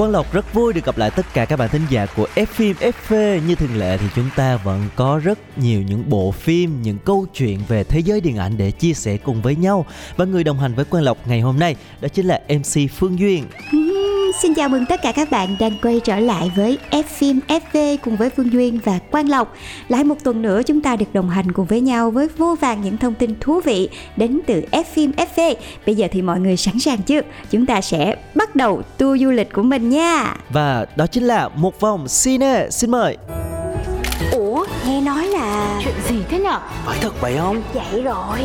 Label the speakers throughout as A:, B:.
A: Quang Lộc rất vui được gặp lại tất cả các bạn thính giả của F phim FV Như thường lệ thì chúng ta vẫn có rất nhiều những bộ phim, những câu chuyện về thế giới điện ảnh để chia sẻ cùng với nhau. Và người đồng hành với Quang Lộc ngày hôm nay đó chính là MC Phương Duyên.
B: Xin chào mừng tất cả các bạn đang quay trở lại với F phim FV cùng với Phương Duyên và Quang Lộc. Lại một tuần nữa chúng ta được đồng hành cùng với nhau với vô vàng những thông tin thú vị đến từ F phim FV. Bây giờ thì mọi người sẵn sàng chưa? Chúng ta sẽ bắt đầu tour du lịch của mình nha.
A: Và đó chính là một vòng cine Xin mời
B: Ủa, nghe nói là
C: chuyện gì thế nhở
D: phải thật vậy không
B: vậy rồi.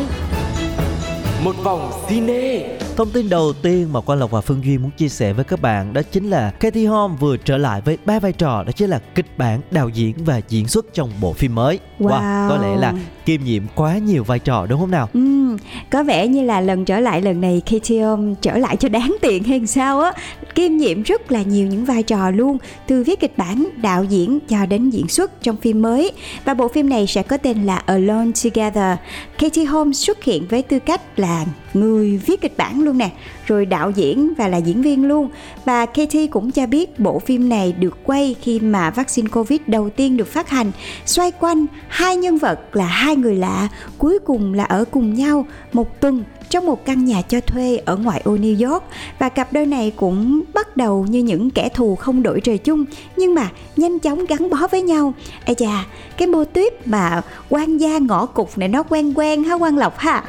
D: một vòng cine
A: Thông tin đầu tiên mà Quang Lộc và Phương Duyên muốn chia sẻ với các bạn đó chính là Katie Holmes vừa trở lại với ba vai trò đó chính là kịch bản, đạo diễn và diễn xuất trong bộ phim mới.
B: Wow.
A: có lẽ là kiêm nhiệm quá nhiều vai trò đúng không nào?
B: ừ, có vẻ như là lần trở lại lần này KTM Holmes trở lại cho đáng tiền hay sao á. Kiêm nhiệm rất là nhiều những vai trò luôn từ viết kịch bản đạo diễn cho đến diễn xuất trong phim mới. Và bộ phim này sẽ có tên là Alone Together. Katie Holmes xuất hiện với tư cách là người viết kịch bản luôn nè rồi đạo diễn và là diễn viên luôn và Katie cũng cho biết bộ phim này được quay khi mà vaccine Covid đầu tiên được phát hành xoay quanh hai nhân vật là hai người lạ cuối cùng là ở cùng nhau một tuần trong một căn nhà cho thuê ở ngoại ô New York và cặp đôi này cũng bắt đầu như những kẻ thù không đội trời chung nhưng mà nhanh chóng gắn bó với nhau. Ê chà, cái mô tuyết mà quan gia ngõ cục này nó quen quen ha quan lộc ha.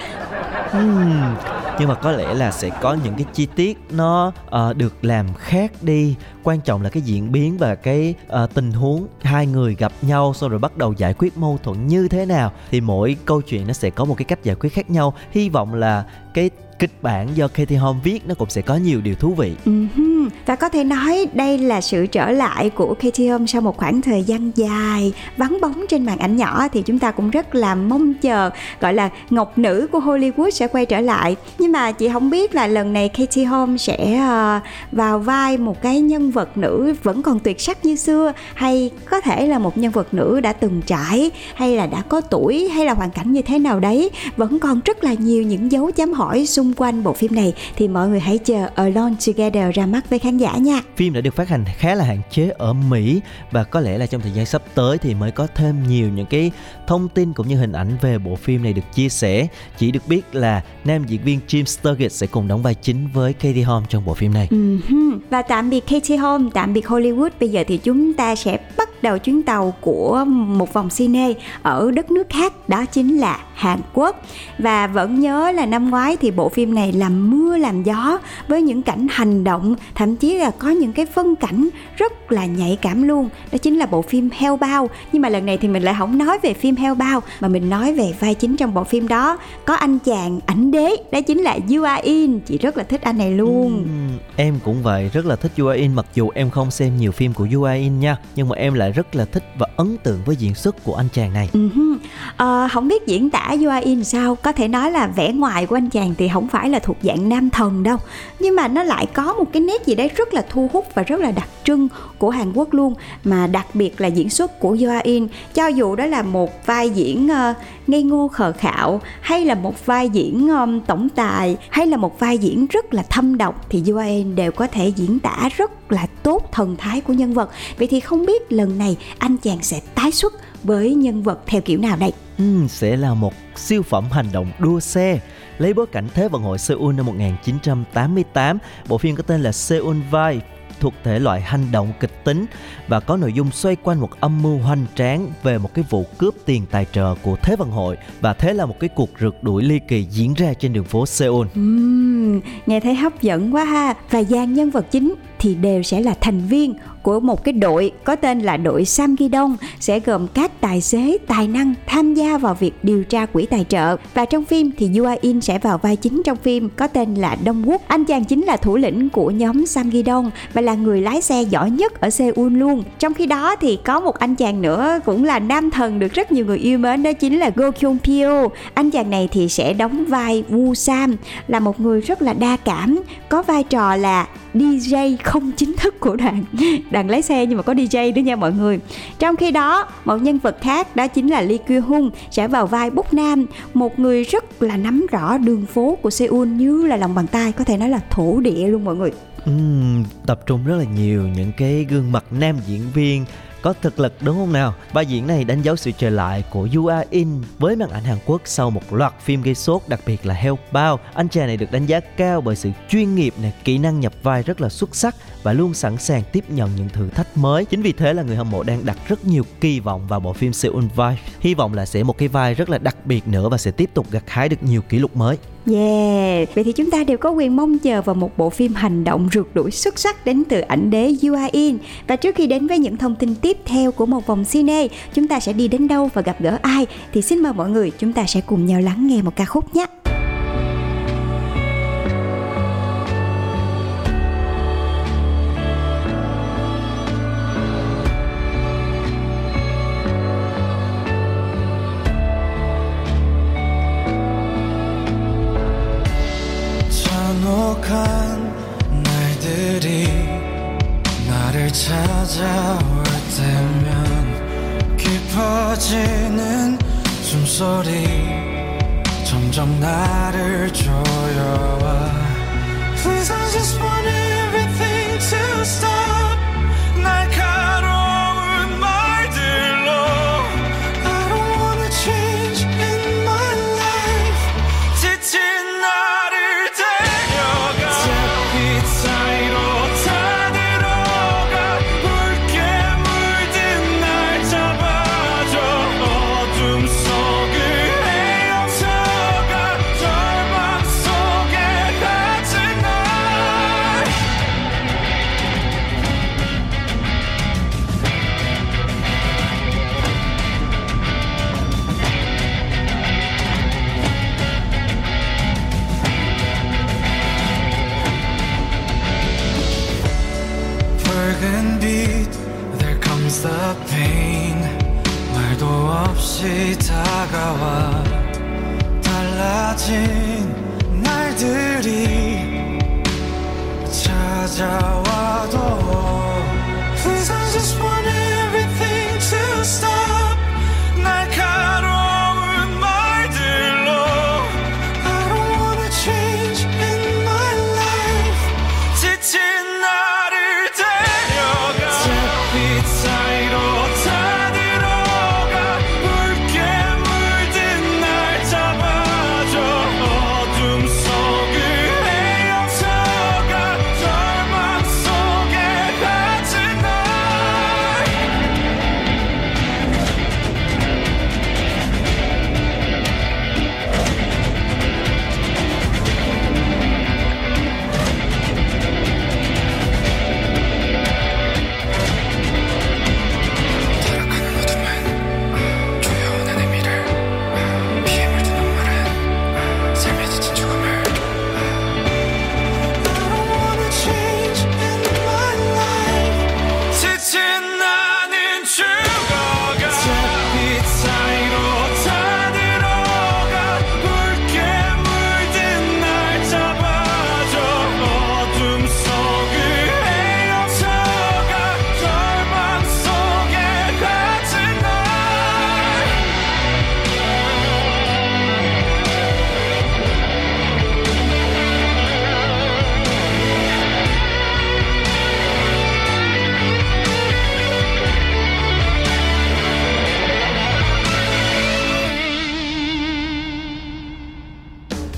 A: Hmm, nhưng mà có lẽ là sẽ có những cái chi tiết nó uh, được làm khác đi quan trọng là cái diễn biến và cái ờ, tình huống hai người gặp nhau sau rồi bắt đầu giải quyết mâu thuẫn như thế nào thì mỗi câu chuyện nó sẽ có một cái cách giải quyết khác nhau. Hy vọng là cái kịch bản do Katie Holmes viết nó cũng sẽ có nhiều điều thú vị.
B: Ừm, Và có thể nói đây là sự trở lại của Katie Holmes sau một khoảng thời gian dài vắng bóng trên màn ảnh nhỏ thì chúng ta cũng rất là mong chờ gọi là ngọc nữ của Hollywood sẽ quay trở lại. Nhưng mà chị không biết là lần này Katie Holmes sẽ ờ, vào vai một cái nhân vật nữ vẫn còn tuyệt sắc như xưa? Hay có thể là một nhân vật nữ đã từng trải hay là đã có tuổi hay là hoàn cảnh như thế nào đấy? Vẫn còn rất là nhiều những dấu chấm hỏi xung quanh bộ phim này. Thì mọi người hãy chờ Alone Together ra mắt với khán giả nha.
A: Phim đã được phát hành khá là hạn chế ở Mỹ và có lẽ là trong thời gian sắp tới thì mới có thêm nhiều những cái thông tin cũng như hình ảnh về bộ phim này được chia sẻ. Chỉ được biết là nam diễn viên Jim Sturgis sẽ cùng đóng vai chính với Katie Holmes trong bộ phim này.
B: Ừm, Và tạm biệt Katie Holmes, tạm biệt Hollywood. Bây giờ thì chúng ta sẽ bắt đầu chuyến tàu của một vòng cine ở đất nước khác Đó chính là Hàn Quốc. Và vẫn nhớ là năm ngoái thì bộ phim này làm mưa làm gió Với những cảnh hành động Thậm chí là có những cái phân cảnh rất là nhạy cảm luôn. Đó chính là bộ phim Heo Bao. Nhưng mà lần này thì mình lại không nói về phim Heo Bao Mà mình nói về vai chính trong bộ phim đó. Có anh chàng ảnh đế Đó chính là Yoo Ah In. Chị rất là thích anh này luôn.
A: Ừ, em cũng vậy rất là thích Yoo Ah In mặc dù em không xem nhiều phim của Yoo In nha nhưng mà em lại rất là thích và ấn tượng với diễn xuất của anh chàng này.
B: Uh-huh. À, không biết diễn tả Yoo In sao? Có thể nói là vẻ ngoài của anh chàng thì không phải là thuộc dạng nam thần đâu. Nhưng mà nó lại có một cái nét gì đấy rất là thu hút và rất là đặc trưng của Hàn Quốc luôn mà đặc biệt là diễn xuất của Yoo In. Cho dù đó là một vai diễn uh, ngây ngô khờ khạo hay là một vai diễn um, tổng tài hay là một vai diễn rất là thâm độc thì Joaen đều có thể diễn tả rất là tốt thần thái của nhân vật. Vậy thì không biết lần này anh chàng sẽ tái xuất với nhân vật theo kiểu nào đây?
A: Ừ, sẽ là một siêu phẩm hành động đua xe lấy bối cảnh Thế vận hội Seoul năm 1988 bộ phim có tên là Seoul Vibe thuộc thể loại hành động kịch tính và có nội dung xoay quanh một âm mưu hoành tráng về một cái vụ cướp tiền tài trợ của Thế vận hội và thế là một cái cuộc rượt đuổi ly kỳ diễn ra trên đường phố Seoul.
B: Uhm, nghe thấy hấp dẫn quá ha và dàn nhân vật chính
E: thì đều sẽ là thành viên của một cái đội có tên là đội Sam Ghi Đông sẽ gồm các tài xế, tài năng tham gia vào việc điều tra quỹ tài trợ. Và trong phim thì Yua In sẽ vào vai chính trong phim có tên là Đông Quốc anh chàng chính là thủ lĩnh của nhóm Sam Ghi Đông và là người lái xe giỏi nhất ở Seoul luôn. Trong khi đó thì có một anh chàng nữa cũng là nam thần được rất nhiều người yêu mến, đó chính là Go Kyung Pyo. Anh chàng này thì sẽ đóng vai Woo Sam, là một người rất là đa cảm, có vai trò là DJ không chính thức của đoàn đoàn lái xe nhưng mà có DJ nữa nha mọi người. Trong khi đó một nhân vật khác đó chính là Lee Kyu Hun sẽ vào vai Búc Nam một người rất là nắm rõ đường phố của Seoul như là lòng bàn tay có thể nói là thổ địa luôn mọi người.
A: Uhm, tập trung rất là nhiều những cái gương mặt nam diễn viên có thực lực đúng không nào? Vai diễn này đánh dấu sự trở lại của Yu A In với màn ảnh Hàn Quốc sau một loạt phim gây sốt đặc biệt là Hellbound. Anh chàng này được đánh giá cao bởi sự chuyên nghiệp này, kỹ năng nhập vai rất là xuất sắc và luôn sẵn sàng tiếp nhận những thử thách mới. Chính vì thế là người hâm mộ đang đặt rất nhiều kỳ vọng vào bộ phim Seoul Vibe. Hy vọng là sẽ một cái vai rất là đặc biệt nữa và sẽ tiếp tục gặt hái được nhiều kỷ lục mới.
E: Yeah, vậy thì chúng ta đều có quyền mong chờ vào một bộ phim hành động rượt đuổi xuất sắc đến từ ảnh đế You Are In. Và trước khi đến với những thông tin tiếp theo của một vòng cine, chúng ta sẽ đi đến đâu và gặp gỡ ai thì xin mời mọi người chúng ta sẽ cùng nhau lắng nghe một ca khúc nhé.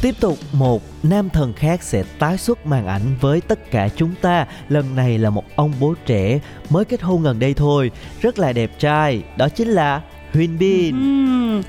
A: Tiếp tục, một nam thần khác sẽ tái xuất màn ảnh với tất cả chúng ta. Lần này là một ông bố trẻ mới kết hôn gần đây thôi. Rất là đẹp trai, Đó chính là Huyên Bin.
E: Ừ.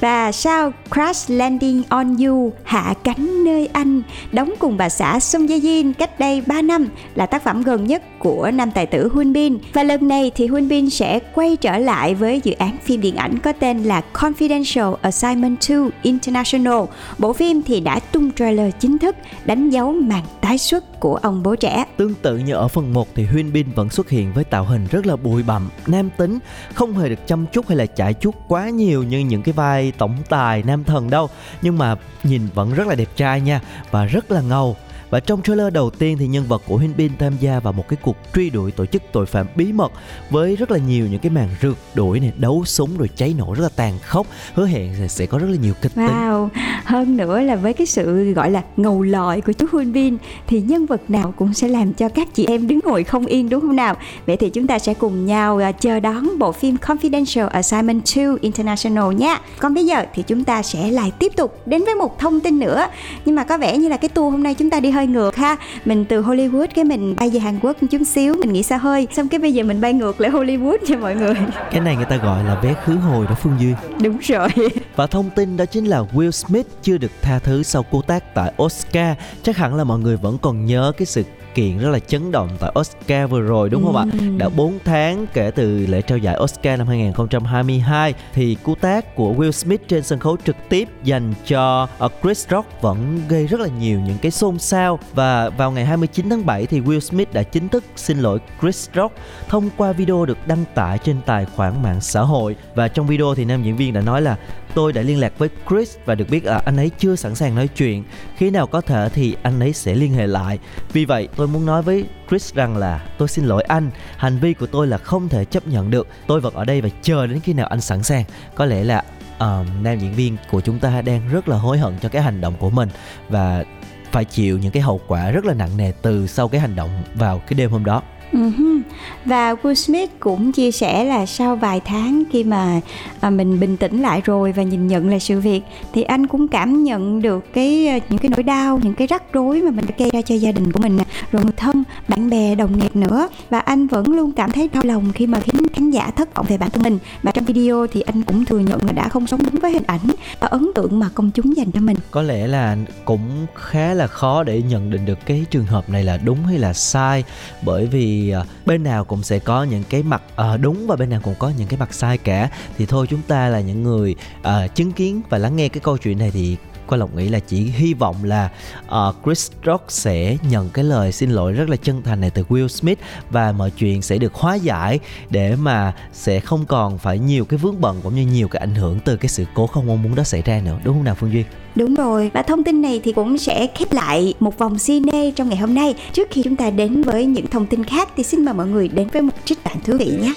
B: Và sao Crash Landing on You, hạ cánh nơi anh đóng cùng bà xã Song Ye Jin cách đây 3 năm là tác phẩm gần nhất của nam tài tử Hun Bin và lần này thì Hun Bin sẽ quay trở lại với dự án phim điện ảnh có tên là Confidential Assignment 2 International. Bộ phim thì đã tung trailer chính thức đánh dấu màn tái xuất của ông bố trẻ.
A: Tương tự như ở phần 1 thì Huyên Bin vẫn xuất hiện với tạo hình rất là bụi bặm, nam tính, không hề được chăm chút hay là chải chút quá nhiều như những cái vai tổng tài nam thần đâu, nhưng mà nhìn vẫn rất là đẹp trai nha và rất là ngầu. Và trong trailer đầu tiên thì nhân vật của Huyên Bin tham gia vào một cái cuộc truy đuổi tổ chức tội phạm bí mật với rất là nhiều những cái màn rượt đuổi này, đấu súng rồi cháy nổ rất là tàn khốc, hứa hẹn sẽ- sẽ có rất là nhiều kịch tính.
B: Wow, hơn nữa là với cái sự gọi là ngầu lọi của chú Hun Bin thì nhân vật nào cũng sẽ làm cho các chị em đứng ngồi không yên đúng không nào? Vậy thì chúng ta sẽ cùng nhau à, chờ đón bộ phim Confidential Assignment 2 International nhé. Còn bây giờ thì chúng ta sẽ lại tiếp tục đến với một thông tin nữa. Nhưng mà có vẻ như là cái tour hôm nay chúng ta đi hơi ngược ha. Mình từ Hollywood cái mình bay về Hàn Quốc một chút xíu, mình nghỉ xa hơi. Xong cái bây giờ mình bay ngược lại Hollywood nha mọi người.
A: Cái này người ta gọi là vé khứ hồi đó Phương Duyên.
B: Đúng rồi.
A: Và thông tin đó chính là Will Smith chưa được tha thứ sau cú tác tại Oscar. Chắc hẳn là mọi người vẫn còn nhớ cái sự kiện rất là chấn động tại Oscar vừa rồi đúng không ạ? Đã 4 tháng kể từ lễ trao giải Oscar năm 2022 thì cú tác của Will Smith trên sân khấu trực tiếp dành cho ờ, Chris Rock vẫn gây rất là nhiều những cái xôn xao. Và vào ngày 29 tháng 7 thì Will Smith đã chính thức xin lỗi Chris Rock thông qua video được đăng tải trên tài khoản mạng xã hội. Và trong video thì nam diễn viên đã nói là tôi đã liên lạc với Chris và được biết là anh ấy chưa sẵn sàng nói chuyện. Khi nào có thể thì anh ấy sẽ liên hệ lại. Vì vậy tôi muốn nói với Chris rằng là tôi xin lỗi anh. Hành vi của tôi là không thể chấp nhận được. Tôi vẫn ở đây và chờ đến khi nào anh sẵn sàng. Có lẽ là uh, nam diễn viên của chúng ta đang rất là hối hận cho cái hành động của mình và phải chịu những cái hậu quả rất là nặng nề từ sau cái hành động vào cái đêm hôm đó.
B: Uh-huh. Và Will Smith cũng chia sẻ là sau vài tháng khi mà à, mình bình tĩnh lại rồi và nhìn nhận lại sự việc thì anh cũng cảm nhận được cái à, những cái nỗi đau, những cái rắc rối mà mình đã gây ra cho gia đình của mình rồi người thân, bạn bè, đồng nghiệp nữa và anh vẫn luôn cảm thấy đau lòng khi mà khiến khán giả thất vọng về bản thân mình và trong video thì anh cũng thừa nhận là đã không sống đúng với hình ảnh và ấn tượng mà công chúng dành cho mình.
A: có lẽ là cũng khá là khó để nhận định được cái trường hợp này là đúng hay là sai bởi vì À, bên nào cũng sẽ có những cái mặt à, đúng và bên nào cũng có những cái mặt sai cả. Thì thôi chúng ta là những người à, chứng kiến và lắng nghe cái câu chuyện này thì qua Lộc nghĩ là chỉ hy vọng là uh, Chris Rock sẽ nhận cái lời xin lỗi rất là chân thành này từ Will Smith và mọi chuyện sẽ được hóa giải để mà sẽ không còn phải nhiều cái vướng bận cũng như nhiều cái ảnh hưởng từ cái sự cố không mong muốn đó xảy ra nữa đúng không nào Phương Duyên?
B: Đúng rồi, và thông tin này thì cũng sẽ khép lại một vòng cine trong ngày hôm nay. Trước khi chúng ta đến với những thông tin khác thì xin mời mọi người đến với một trích đoạn thú vị nhé.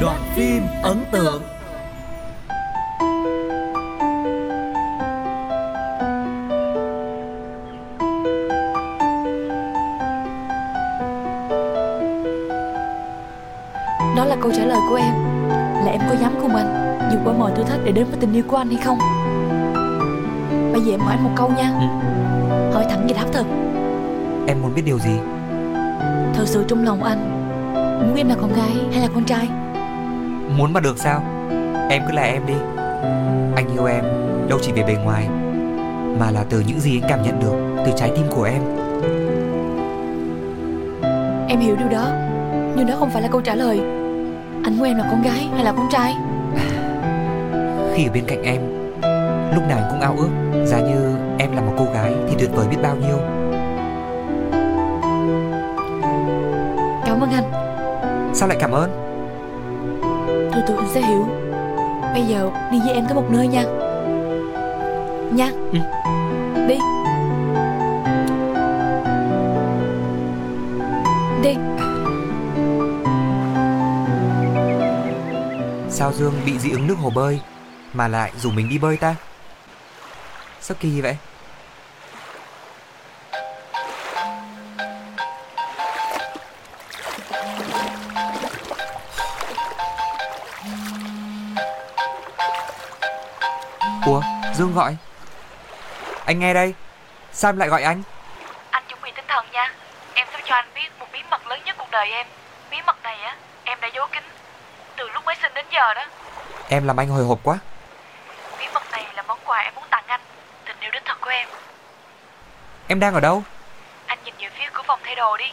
D: Đoạn phim ấn tượng.
C: Đó là câu trả lời của em. Là em có dám cùng anh? Vượt qua mọi thử thách để đến với tình yêu của anh hay không? Bây giờ em hỏi anh một câu nha. Hỏi thẳng và đáp thật.
F: Em muốn biết điều gì?
C: Thật sự trong lòng anh Muốn em là con gái hay là con trai
F: Muốn mà được sao? Em cứ là em đi. Anh yêu em đâu chỉ về bề ngoài Mà là từ những gì anh cảm nhận được Từ trái tim của em.
C: Em hiểu điều đó Nhưng đó không phải là câu trả lời. Anh muốn em là con gái hay là con trai?
F: Khi ở bên cạnh em Lúc nào anh cũng ao ước Giá như em là một cô gái Thì tuyệt vời biết bao nhiêu.
C: Cảm ơn anh.
F: Sao lại cảm ơn
C: Từ từ anh sẽ hiểu. Bây giờ đi với em tới một nơi nha. Nha.
F: Ừ.
C: Đi. Đi.
F: Sao Dương bị dị ứng nước hồ bơi Mà lại rủ mình đi bơi ta? Sao kỳ vậy Dương gọi. Anh nghe đây. Sao em lại gọi anh.
C: Anh chuẩn bị tinh thần nha.
G: Đời em. Bí mật này á Em đã giấu kín Từ lúc mới sinh đến giờ đó.
F: Em làm anh hồi hộp quá.
G: Bí mật này là món quà em muốn tặng anh Tình yêu đích thực của em.
F: Em đang ở đâu?
G: Anh nhìn về phía cửa phòng thay đồ đi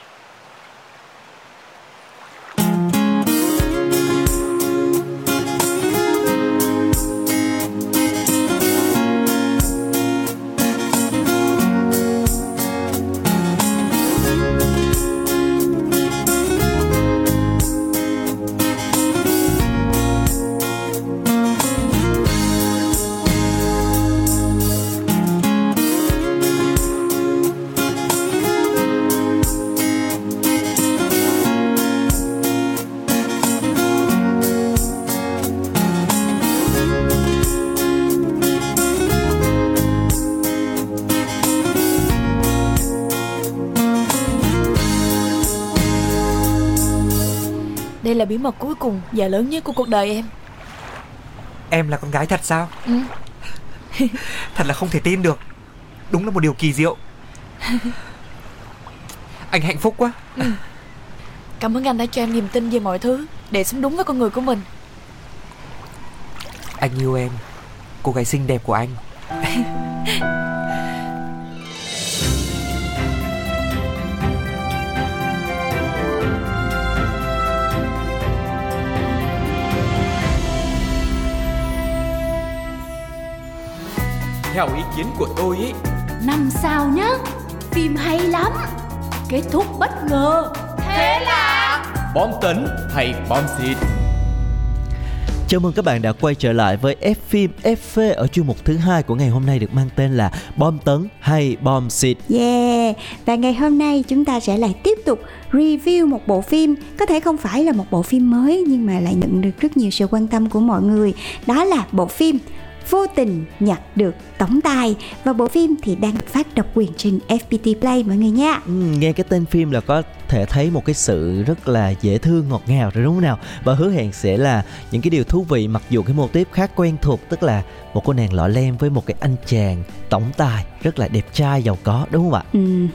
H: bí mật cuối cùng và lớn nhất của cuộc đời em.
F: Em là con gái thật sao?
H: Ừ.
F: Thật là không thể tin được. Đúng là một điều kỳ diệu. Anh hạnh phúc quá.
H: Cảm ơn anh đã cho em niềm tin về mọi thứ Để sống đúng với con người của mình.
F: Anh yêu em. Cô gái xinh đẹp của anh
D: Theo ý kiến của tôi ấy
C: Năm sao nhá Phim hay lắm. Kết thúc bất ngờ. Thế là
D: Bom tấn hay bom xịt?
A: Chào mừng các bạn đã quay trở lại với F phim FV ở chuyên mục thứ hai của ngày hôm nay được mang tên là Bom tấn hay bom xịt.
B: Yeah, và ngày hôm nay chúng ta sẽ lại tiếp tục review một bộ phim. Có thể không phải là một bộ phim mới nhưng mà lại nhận được rất nhiều sự quan tâm của mọi người. Đó là bộ phim Vô tình nhặt được tổng tài Và bộ phim thì đang được phát độc quyền trên FPT Play mọi người nha
A: Ừ, nghe cái tên phim là có thể thấy một cái sự rất là dễ thương ngọt ngào rồi đúng không nào? Và hứa hẹn sẽ là những cái điều thú vị mặc dù cái mô típ khá quen thuộc tức là một cô nàng lọ lem với một cái anh chàng tổng tài rất là đẹp trai giàu có đúng không ạ?
B: Ừm,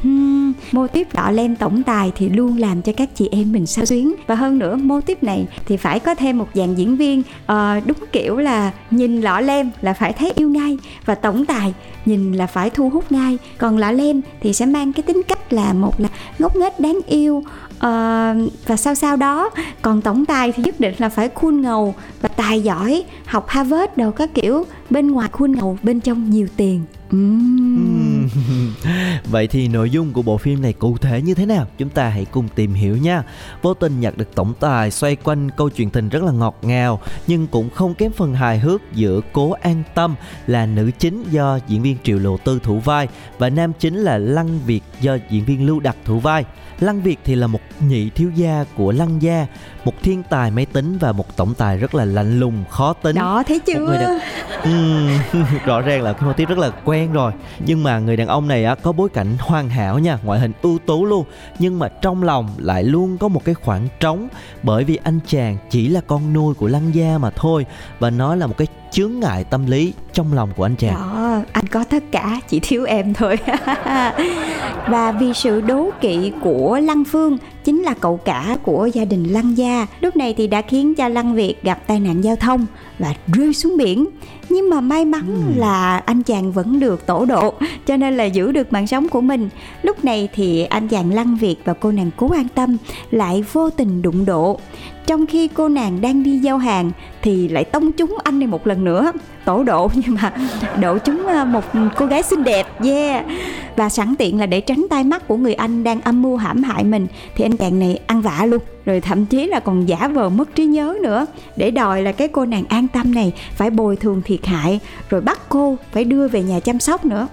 B: mô típ đỏ lem tổng tài thì luôn làm cho các chị em mình sao xuyến. Và hơn nữa mô típ này thì phải có thêm một dàn diễn viên ờ, đúng kiểu là nhìn lọ lem là phải thấy yêu ngay. Và tổng tài nhìn là phải thu hút ngay. Còn lọ lem thì sẽ mang cái tính cách là một là ngốc nghếch đáng yêu ờ, và sao sao đó. Còn tổng tài thì nhất định là phải cool ngầu và tài giỏi học Harvard đồ các kiểu bên ngoài khuôn ngầu bên trong nhiều tiền. Ừm.
A: Vậy thì nội dung của bộ phim này cụ thể như thế nào? Chúng ta hãy cùng tìm hiểu nha. Vô tình nhặt được tổng tài xoay quanh câu chuyện tình rất là ngọt ngào nhưng cũng không kém phần hài hước giữa Cố An Tâm là nữ chính do diễn viên Triệu Lộ Tư thủ vai và nam chính là Lăng Việt do diễn viên Lưu Đặc thủ vai. Lăng Việt thì là một nhị thiếu gia của Lăng gia, một thiên tài máy tính và một tổng tài rất là lạnh lùng, khó tính.
B: đó thấy
A: Một người
B: chưa
A: đàn- Ừm, rõ ràng là cái mô típ rất là quen rồi nhưng mà người người đàn ông này á, có bối cảnh hoàn hảo nha, ngoại hình ưu tú luôn. Nhưng mà trong lòng lại luôn có một cái khoảng trống, bởi vì anh chàng chỉ là con nuôi của lăng gia mà thôi, và nó là một cái chướng ngại tâm lý trong lòng của anh chàng.
B: Đó, anh có tất cả, chỉ thiếu em thôi. Và vì sự đố kỵ của lăng phương, chính là cậu cả của gia đình lăng gia, lúc này thì đã khiến cho lăng việt gặp tai nạn giao thông và rơi xuống biển nhưng mà may mắn là anh chàng vẫn được tổ độ cho nên là giữ được mạng sống của mình. Lúc này thì anh chàng lăng việt và cô nàng cố an tâm lại vô tình đụng độ trong khi cô nàng đang đi giao hàng thì lại tông trúng anh này một lần nữa. Tổ độ nhưng mà độ trúng ờ, một cô gái xinh đẹp, yeah. Và sẵn tiện là để tránh tai mắt của người anh đang âm mưu hãm hại mình thì anh chàng này ăn vạ luôn. Rồi thậm chí là còn giả vờ mất trí nhớ nữa. Để đòi là cái cô nàng an tâm này phải bồi thường thiệt hại, rồi bắt cô phải đưa về nhà chăm sóc nữa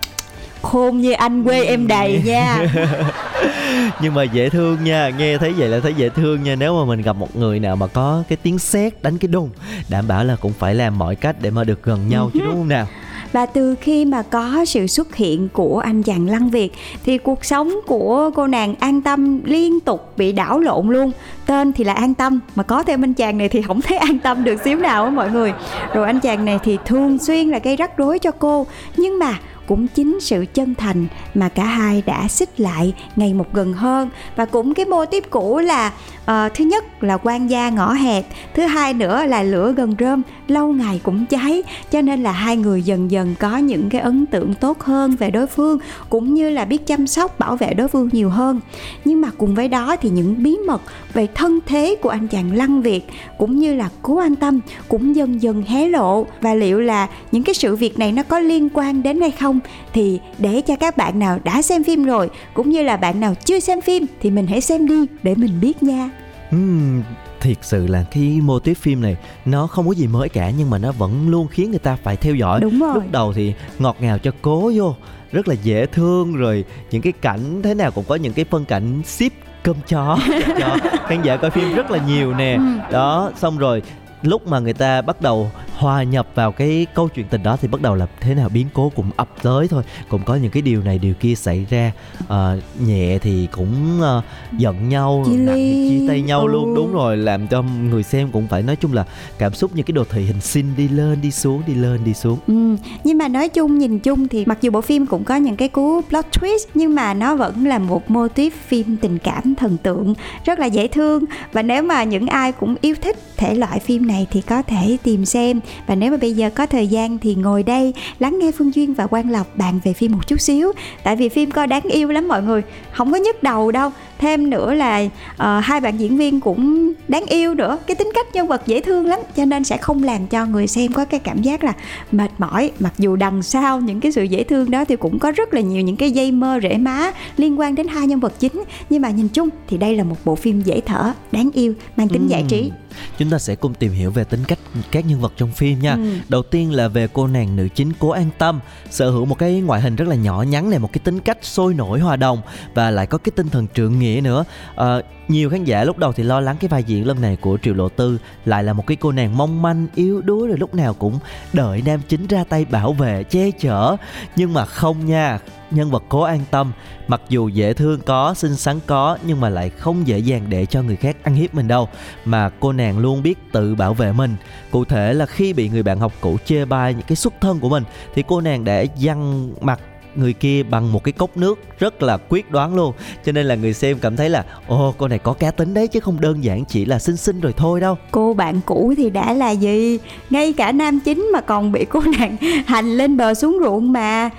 B: khôn như anh quê em đầy nha.
A: Nhưng mà dễ thương nha nghe thấy vậy là thấy dễ thương nha. Nếu mà mình gặp một người nào mà có cái tiếng sét đánh cái đùng đảm bảo là cũng phải làm mọi cách để mà được gần nhau chứ đúng không nào?
B: Và từ khi mà có sự xuất hiện của anh chàng Lăng Việt thì cuộc sống của cô nàng An Tâm liên tục bị đảo lộn luôn. Tên thì là An Tâm mà có thêm anh chàng này thì không thấy an tâm được xíu nào á mọi người. Rồi anh chàng này thì thường xuyên là gây rắc rối cho cô. Nhưng mà cũng chính sự chân thành mà cả hai đã xích lại ngày một gần hơn. Và cũng cái mô tiếp cũ là à, thứ nhất là quan gia ngõ hẹp thứ hai nữa là lửa gần rơm lâu ngày cũng cháy cho nên là hai người dần dần có những cái ấn tượng tốt hơn về đối phương cũng như là biết chăm sóc bảo vệ đối phương nhiều hơn. Nhưng mà cùng với đó thì những bí mật về thân thế của anh chàng lăng việt cũng như là cố an tâm cũng dần dần hé lộ. Và liệu là những cái sự việc này nó có liên quan đến hay không thì để cho các bạn nào đã xem phim rồi cũng như là bạn nào chưa xem phim thì mình hãy xem đi để mình biết nha.
A: Ừm, thiệt sự là cái mô típ phim này nó không có gì mới cả nhưng mà nó vẫn luôn khiến người ta phải theo dõi.
B: Đúng rồi.
A: lúc đầu thì ngọt ngào cho cố vô rất là dễ thương rồi những cái cảnh thế nào cũng có những cái phân cảnh ship cơm chó. Cho khán giả coi phim rất là nhiều nè. Đó xong rồi lúc mà người ta bắt đầu hòa nhập vào cái câu chuyện tình đó thì bắt đầu là thế nào? Biến cố cũng ập tới thôi. Cũng có những cái điều này điều kia xảy ra. Ờ, nhẹ thì cũng ờ, giận nhau
B: Chia
A: nặng thì chia tay nhau luôn.
B: Ừ.
A: đúng rồi làm cho người xem cũng phải nói chung là cảm xúc như cái đồ thị hình sin đi lên đi xuống đi lên đi xuống.
B: Ừ, nhưng mà nói chung nhìn chung thì mặc dù bộ phim cũng có những cái cú plot twist nhưng mà nó vẫn là một mô típ phim tình cảm thần tượng rất là dễ thương. Và nếu mà những ai cũng yêu thích thể loại phim này thì có thể tìm xem. Và nếu mà bây giờ có thời gian thì ngồi đây lắng nghe Phương Duyên và Quang Lộc bàn về phim một chút xíu. Tại vì phim coi đáng yêu lắm mọi người, không có nhức đầu đâu thêm nữa là ờ, hai bạn diễn viên cũng đáng yêu nữa. Cái tính cách nhân vật dễ thương lắm cho nên sẽ không làm cho người xem có cái cảm giác là mệt mỏi. Mặc dù đằng sau những cái sự dễ thương đó thì cũng có rất là nhiều những cái dây mơ rễ má liên quan đến hai nhân vật chính. Nhưng mà nhìn chung thì đây là một bộ phim dễ thở đáng yêu mang tính giải trí.
A: Chúng ta sẽ cùng tìm hiểu về tính cách các nhân vật trong phim nha.
B: Ừ.
A: đầu tiên là về cô nàng nữ chính cố an tâm. Sở hữu một cái ngoại hình rất là nhỏ nhắn này một cái tính cách sôi nổi hòa đồng và lại có cái tinh thần trượng nghĩa nữa. À, nhiều khán giả lúc đầu thì lo lắng cái vai diễn lần này của triệu lộ tư lại là một cái cô nàng mong manh yếu đuối rồi lúc nào cũng đợi nam chính ra tay bảo vệ che chở. Nhưng mà không nha nhân vật cố an tâm. Mặc dù dễ thương có xinh xắn có nhưng mà lại không dễ dàng để cho người khác ăn hiếp mình đâu. Mà cô nàng luôn biết tự bảo vệ mình. Cụ thể là khi bị người bạn học cũ chê bai những cái xuất thân của mình thì cô nàng đã dằn mặt người kia bằng một cái cốc nước rất là quyết đoán luôn. Cho nên là người xem cảm thấy là ô, cô này có cá tính đấy chứ không đơn giản chỉ là xinh xinh rồi thôi đâu.
B: Cô bạn cũ thì đã là gì? Ngay cả nam chính mà còn bị cô nàng hành lên bờ xuống ruộng mà.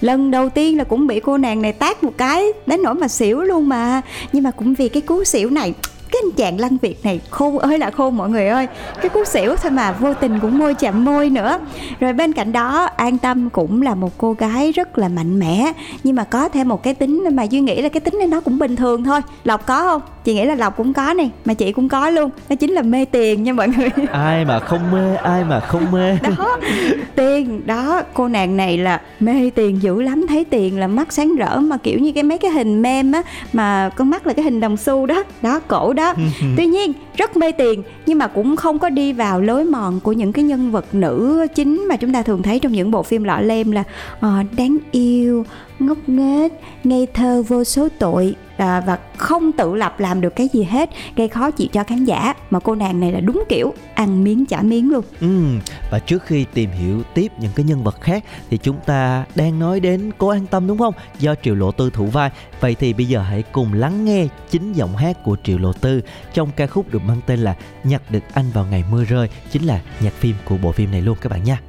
B: Lần đầu tiên là cũng bị cô nàng này tát một cái đến nỗi mà xỉu luôn mà. Nhưng mà cũng vì cái cú xỉu này cái anh chàng lăng việt này khôn ơi là khôn mọi người ơi. Cái cú xỉu thôi mà, vô tình cũng môi chạm môi nữa. Rồi bên cạnh đó, an tâm cũng là một cô gái rất là mạnh mẽ. Nhưng mà có thêm một cái tính mà duy nghĩ là cái tính này nó cũng bình thường thôi. Lộc có không? Chị nghĩ là lộc cũng có này mà chị cũng có luôn. Đó chính là mê tiền nha mọi người.
A: Ai mà không mê ai mà không mê.
B: Đó tiền đó cô nàng này là mê tiền dữ lắm. Thấy tiền là mắt sáng rỡ mà kiểu như cái mấy cái hình mem á mà con mắt là cái hình đồng xu đó. Đó cổ đó. Tuy nhiên rất mê tiền nhưng mà cũng không có đi vào lối mòn của những cái nhân vật nữ chính mà chúng ta thường thấy trong những bộ phim lọ lem là ờ, đáng yêu ngốc nghếch ngây thơ vô số tội à, và không tự lập làm được cái gì hết gây khó chịu cho khán giả mà cô nàng này là đúng kiểu ăn miếng trả miếng luôn
A: ừ và trước khi tìm hiểu tiếp những cái nhân vật khác thì chúng ta đang nói đến cô An Tâm đúng không? Do Triệu Lộ Tư thủ vai. Vậy thì bây giờ hãy cùng lắng nghe chính giọng hát của Triệu Lộ Tư trong ca khúc được mang tên là Nhặt được anh vào ngày mưa rơi, chính là nhạc phim của bộ phim này luôn các bạn nha.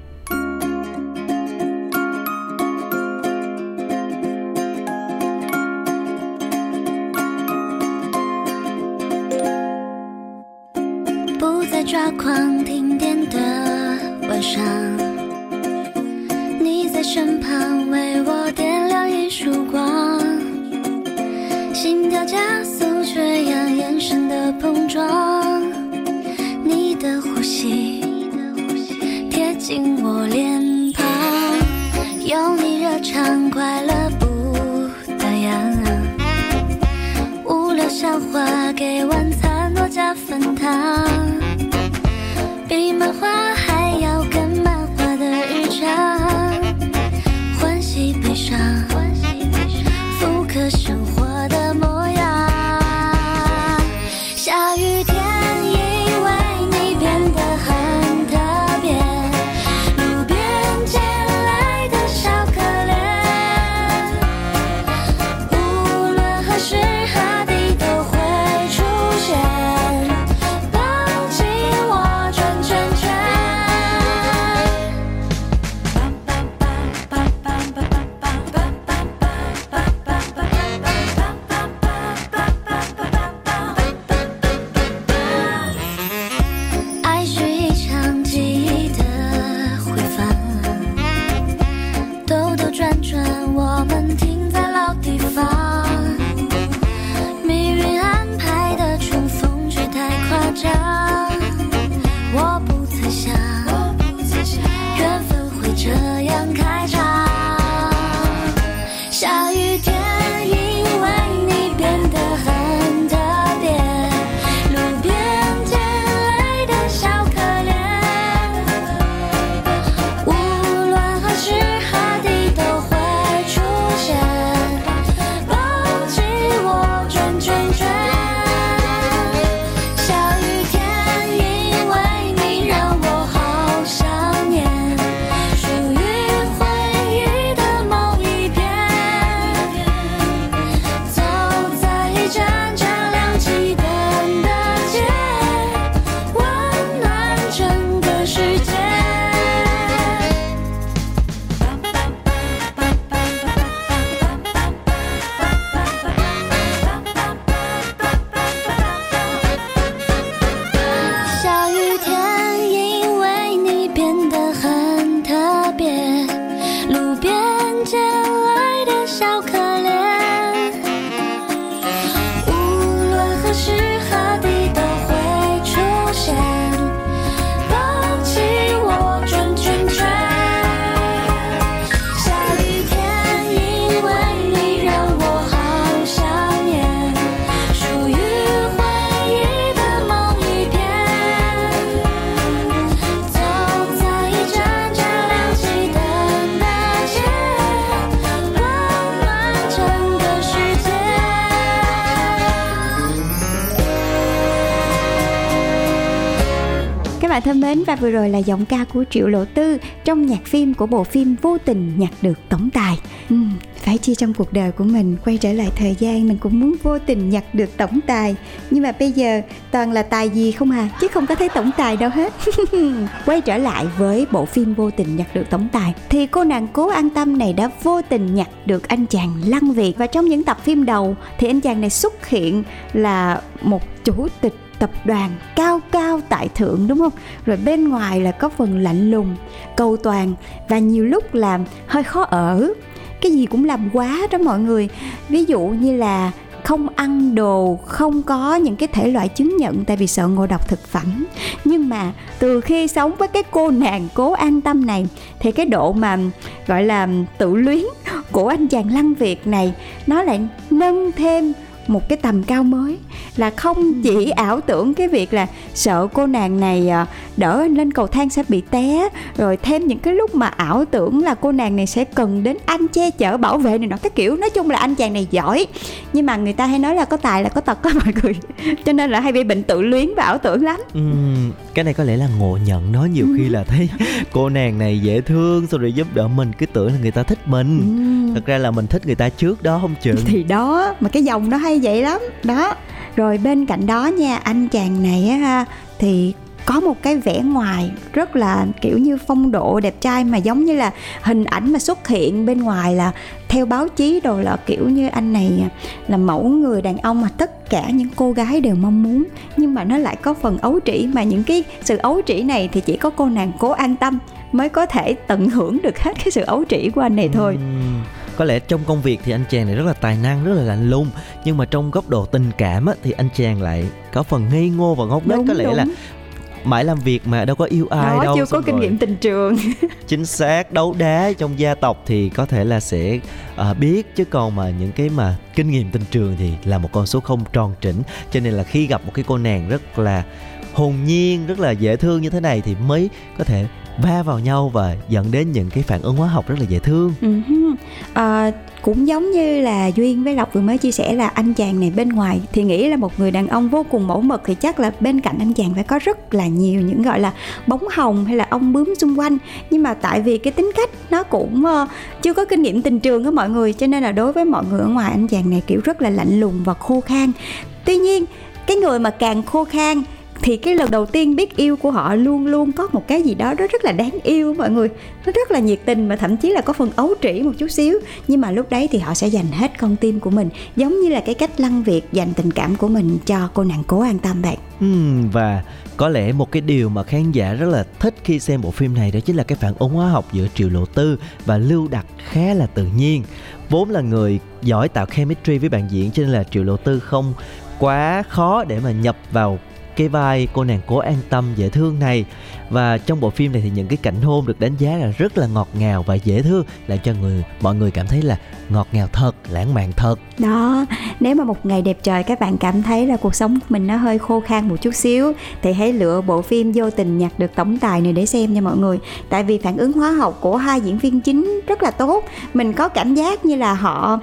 I: 路边
B: 街 bạn thân mến và vừa rồi là giọng ca của Triệu Lộ Tư trong nhạc phim của bộ phim Vô tình nhặt được tổng tài. Ừm, phải chi trong cuộc đời của mình quay trở lại thời gian mình cũng muốn vô tình nhặt được tổng tài. Nhưng mà bây giờ toàn là tài gì không à chứ không có thấy tổng tài đâu hết. Quay trở lại với bộ phim vô tình nhặt được tổng tài thì cô nàng cố an tâm này đã vô tình nhặt được anh chàng lăng việt. Và trong những tập phim đầu thì anh chàng này xuất hiện là một chủ tịch tập đoàn cao cao tại thượng, đúng không? Rồi bên ngoài là có phần lạnh lùng, cầu toàn và nhiều lúc làm hơi khó ở. Cái gì cũng làm quá đó mọi người. Ví dụ như là không ăn đồ, không có những cái thể loại chứng nhận tại vì sợ ngộ độc thực phẩm. Nhưng mà từ khi sống với cái cô nàng cố an tâm này, thì cái độ mà, gọi là, tự luyến của anh chàng lăng việt này, nó lại nâng thêm một cái tầm cao mới là không chỉ ảo tưởng cái việc là sợ cô nàng này à, đỡ lên cầu thang sẽ bị té rồi thêm những cái lúc mà ảo tưởng là cô nàng này sẽ cần đến anh che chở bảo vệ này nọ cái kiểu nói chung là anh chàng này giỏi. Nhưng mà người ta hay nói là có tài là có tật đó mọi người cho nên là hay bị bệnh tự luyến và ảo tưởng lắm.
A: Ừm, cái này có lẽ là ngộ nhận nó nhiều khi là thấy cô nàng này dễ thương xong rồi giúp đỡ mình cứ tưởng là người ta thích mình.
B: Ừm.
A: thật ra là mình thích người ta trước đó không chừng.
B: Thì đó mà cái dòng nó hay vậy lắm. Đó. Rồi bên cạnh đó nha, anh chàng này á ha, thì có một cái vẻ ngoài rất là, kiểu như, phong độ đẹp trai mà giống như là hình ảnh mà xuất hiện bên ngoài là theo báo chí đồ là kiểu như anh này là mẫu người đàn ông mà tất cả những cô gái đều mong muốn. Nhưng mà nó lại có phần ấu trĩ mà những cái sự ấu trĩ này thì chỉ có cô nàng cố an tâm mới có thể tận hưởng được hết cái sự ấu trĩ của anh này thôi.
A: Uhm có lẽ trong công việc thì anh chàng này rất là tài năng rất là lạnh lùng nhưng mà trong góc độ tình cảm á, thì anh chàng lại có phần ngây ngô và ngốc nghếch. Có lẽ
B: đúng.
A: là mãi làm việc mà đâu có yêu ai
B: đó
A: đâu
B: chưa có kinh
A: rồi
B: nghiệm tình trường.
A: Chính xác đấu đá trong gia tộc thì có thể là sẽ à, biết chứ còn mà những cái mà kinh nghiệm tình trường thì là một con số không tròn chỉnh cho nên là khi gặp một cái cô nàng rất là hồn nhiên rất là dễ thương như thế này thì mới có thể va vào nhau và dẫn đến những cái phản ứng hóa học rất là dễ thương.
B: Ừ ờ, cũng giống như là duyên với lộc vừa mới chia sẻ là anh chàng này bên ngoài thì nghĩ là một người đàn ông vô cùng mẫu mực thì chắc là bên cạnh anh chàng phải có rất là nhiều những gọi là bóng hồng hay là ông bướm xung quanh. Nhưng mà tại vì cái tính cách nó cũng ờ, chưa có kinh nghiệm tình trường của mọi người, cho nên là đối với mọi người ở ngoài anh chàng này kiểu rất là lạnh lùng và khô khan. Tuy nhiên, cái người mà càng khô khan thì cái lần đầu tiên biết yêu của họ luôn luôn có một cái gì đó rất rất là đáng yêu mọi người. Nó rất là nhiệt tình mà thậm chí là có phần ấu trĩ một chút xíu. Nhưng mà lúc đấy thì họ sẽ dành hết con tim của mình giống như là cái cách lăng việt dành tình cảm của mình cho cô nàng cố an tâm bạn
A: ừ, và có lẽ một cái điều mà khán giả rất là thích khi xem bộ phim này đó chính là cái phản ứng hóa học giữa Triệu Lộ Tư và Lưu Đặc khá là tự nhiên. Vốn là người giỏi tạo chemistry với bạn diễn cho nên là Triệu Lộ Tư không quá khó để mà nhập vào cái vai cô nàng cố an tâm, dễ thương này. Và trong bộ phim này thì những cái cảnh hôn được đánh giá là rất là ngọt ngào và dễ thương, làm cho người, mọi người cảm thấy là ngọt ngào thật, lãng mạn thật.
B: Đó, nếu mà một ngày đẹp trời các bạn cảm thấy là cuộc sống của mình nó hơi khô khan một chút xíu, thì hãy lựa bộ phim vô tình nhặt được tổng tài này để xem nha mọi người. Tại vì phản ứng hóa học của hai diễn viên chính rất là tốt. Mình có cảm giác như là họ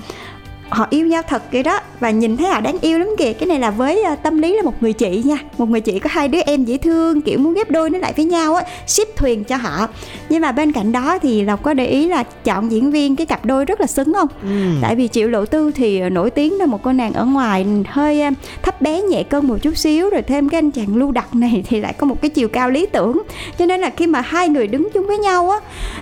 B: họ yêu nhau thật kìa đó. Và nhìn thấy họ đáng yêu lắm kìa. Cái này là với ờ, tâm lý là một người chị nha. Một người chị có hai đứa em dễ thương kiểu muốn ghép đôi nó lại với nhau á ship thuyền cho họ. Nhưng mà bên cạnh đó thì lộc có để ý là chọn diễn viên cái cặp đôi rất là xứng không? Tại vì triệu lộ tư thì ờ, nổi tiếng là một cô nàng ở ngoài hơi ờ, thấp bé nhẹ cân một chút xíu rồi thêm cái anh chàng lưu đặc này thì lại có một cái chiều cao lý tưởng. Cho nên là khi mà hai người đứng chung với nhau á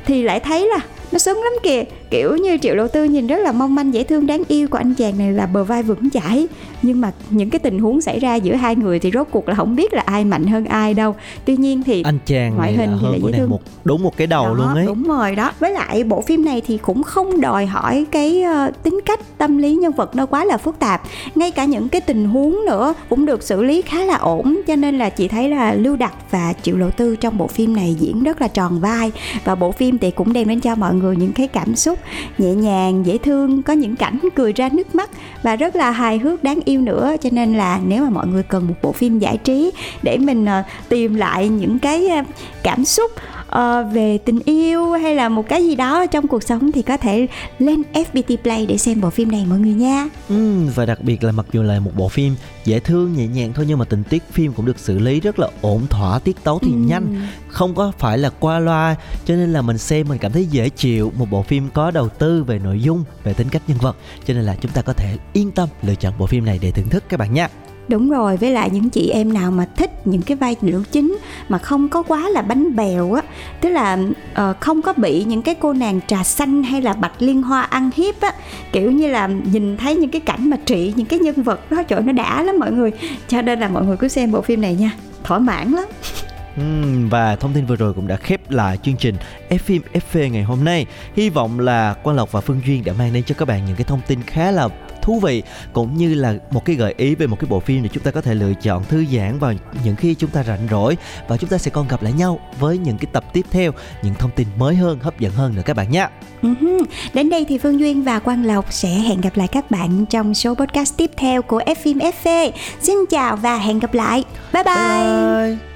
B: thì lại thấy là nó xứng lắm kìa kiểu như triệu lộ tư nhìn rất là mong manh dễ thương đáng yêu của anh chàng này là bờ vai vững chãi. Nhưng mà những cái tình huống xảy ra giữa hai người thì rốt cuộc là không biết là ai mạnh hơn ai đâu. Tuy nhiên thì
A: anh chàng
B: ngoại hình
A: là
B: thì là dễ thương.
A: một đúng một cái đầu
B: đó,
A: luôn ấy.
B: đúng rồi đó. Với lại bộ phim này thì cũng không đòi hỏi cái ờ, tính cách tâm lý nhân vật nó quá là phức tạp. Ngay cả những cái tình huống nữa cũng được xử lý khá là ổn cho nên là chị thấy là lưu đặc và triệu lộ tư trong bộ phim này diễn rất là tròn vai. Và bộ phim thì cũng đem đến cho mọi người những cái cảm xúc nhẹ nhàng, dễ thương, có những cảnh cười ra nước mắt và rất là hài hước, đáng yêu nữa. Cho nên là nếu mà mọi người cần một bộ phim giải trí để mình ờ, tìm lại những cái ờ, cảm xúc ờ, về tình yêu hay là một cái gì đó trong cuộc sống thì có thể lên FPT Play để xem bộ phim này mọi người nha.
A: Ừm, và đặc biệt là mặc dù là một bộ phim dễ thương nhẹ nhàng thôi nhưng mà tình tiết phim cũng được xử lý rất là ổn thỏa tiết tấu thì
B: Ừm.
A: nhanh không có phải là qua loa. Cho nên là mình xem mình cảm thấy dễ chịu. Một bộ phim có đầu tư về nội dung về tính cách nhân vật. Cho nên là chúng ta có thể yên tâm lựa chọn bộ phim này để thưởng thức các bạn nha
B: Đúng rồi, với lại những chị em nào mà thích những cái vai nữ chính mà không có quá là bánh bèo á, tức là uh, không có bị những cái cô nàng trà xanh hay là bạch liên hoa ăn hiếp á, kiểu như là nhìn thấy những cái cảnh mà trị những cái nhân vật đó trời nó đã lắm mọi người. Cho nên là mọi người cứ xem bộ phim này nha, thỏa mãn lắm.
A: Và thông tin vừa rồi cũng đã khép lại chương trình F phim FV ngày hôm nay. Hy vọng là Quang Lộc và Phương Duyên đã mang đến cho các bạn những cái thông tin khá là thú vị cũng như là một cái gợi ý về một cái bộ phim để chúng ta có thể lựa chọn thư giãn vào những khi chúng ta rảnh rỗi và chúng ta sẽ còn gặp lại nhau với những cái tập tiếp theo những thông tin mới hơn hấp dẫn hơn nữa các bạn nhé
B: Uh-huh. Đến đây thì Phương Duyên và Quang Lộc sẽ hẹn gặp lại các bạn trong số podcast tiếp theo của F phim FV. Xin chào và hẹn gặp lại. Bye bye.
A: bye